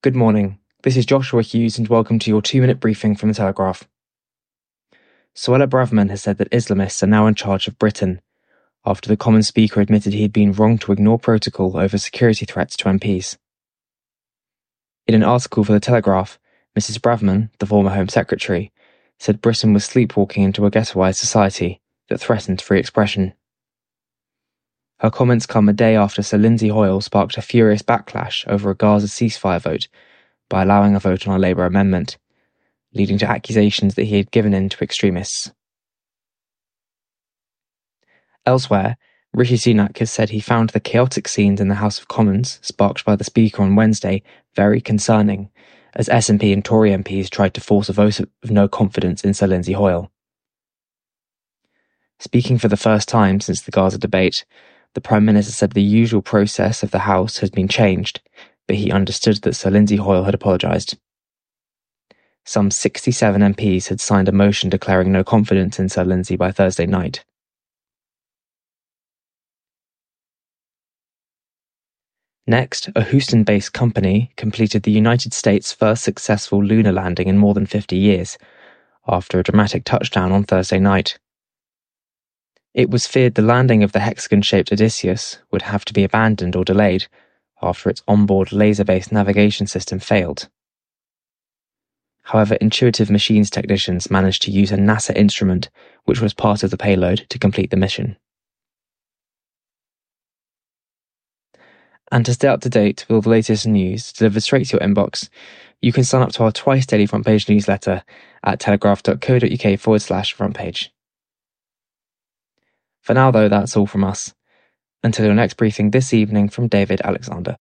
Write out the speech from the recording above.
Good morning. This is Joshua Hughes, and welcome to your two minute briefing from The Telegraph. Suella Braverman has said that Islamists are now in charge of Britain, after the Commons Speaker admitted he had been wrong to ignore protocol over security threats to MPs. In an article for The Telegraph, Mrs. Braverman, the former Home Secretary, said Britain was sleepwalking into a ghettoised society that threatened free expression. Her comments come a day after Sir Lindsay Hoyle sparked a furious backlash over a Gaza ceasefire vote by allowing a vote on a Labour amendment, leading to accusations that he had given in to extremists. Elsewhere, Rishi Sunak has said he found the chaotic scenes in the House of Commons, sparked by the Speaker on Wednesday, very concerning, as SNP and Tory MPs tried to force a vote of no confidence in Sir Lindsay Hoyle. Speaking for the first time since the Gaza debate, the Prime Minister said the usual process of the House had been changed, but he understood that Sir Lindsay Hoyle had apologised. Some 67 MPs had signed a motion declaring no confidence in Sir Lindsay by Thursday night. Next, a Houston based company completed the United States' first successful lunar landing in more than 50 years, after a dramatic touchdown on Thursday night. It was feared the landing of the hexagon-shaped Odysseus would have to be abandoned or delayed after its onboard laser-based navigation system failed. However, Intuitive Machines technicians managed to use a NASA instrument which was part of the payload to complete the mission. And to stay up to date with all the latest news delivered straight to your inbox, you can sign up to our twice daily front page newsletter at telegraph.co.uk forward slash front page. For now, though, that's all from us. Until your next briefing this evening from David Alexander.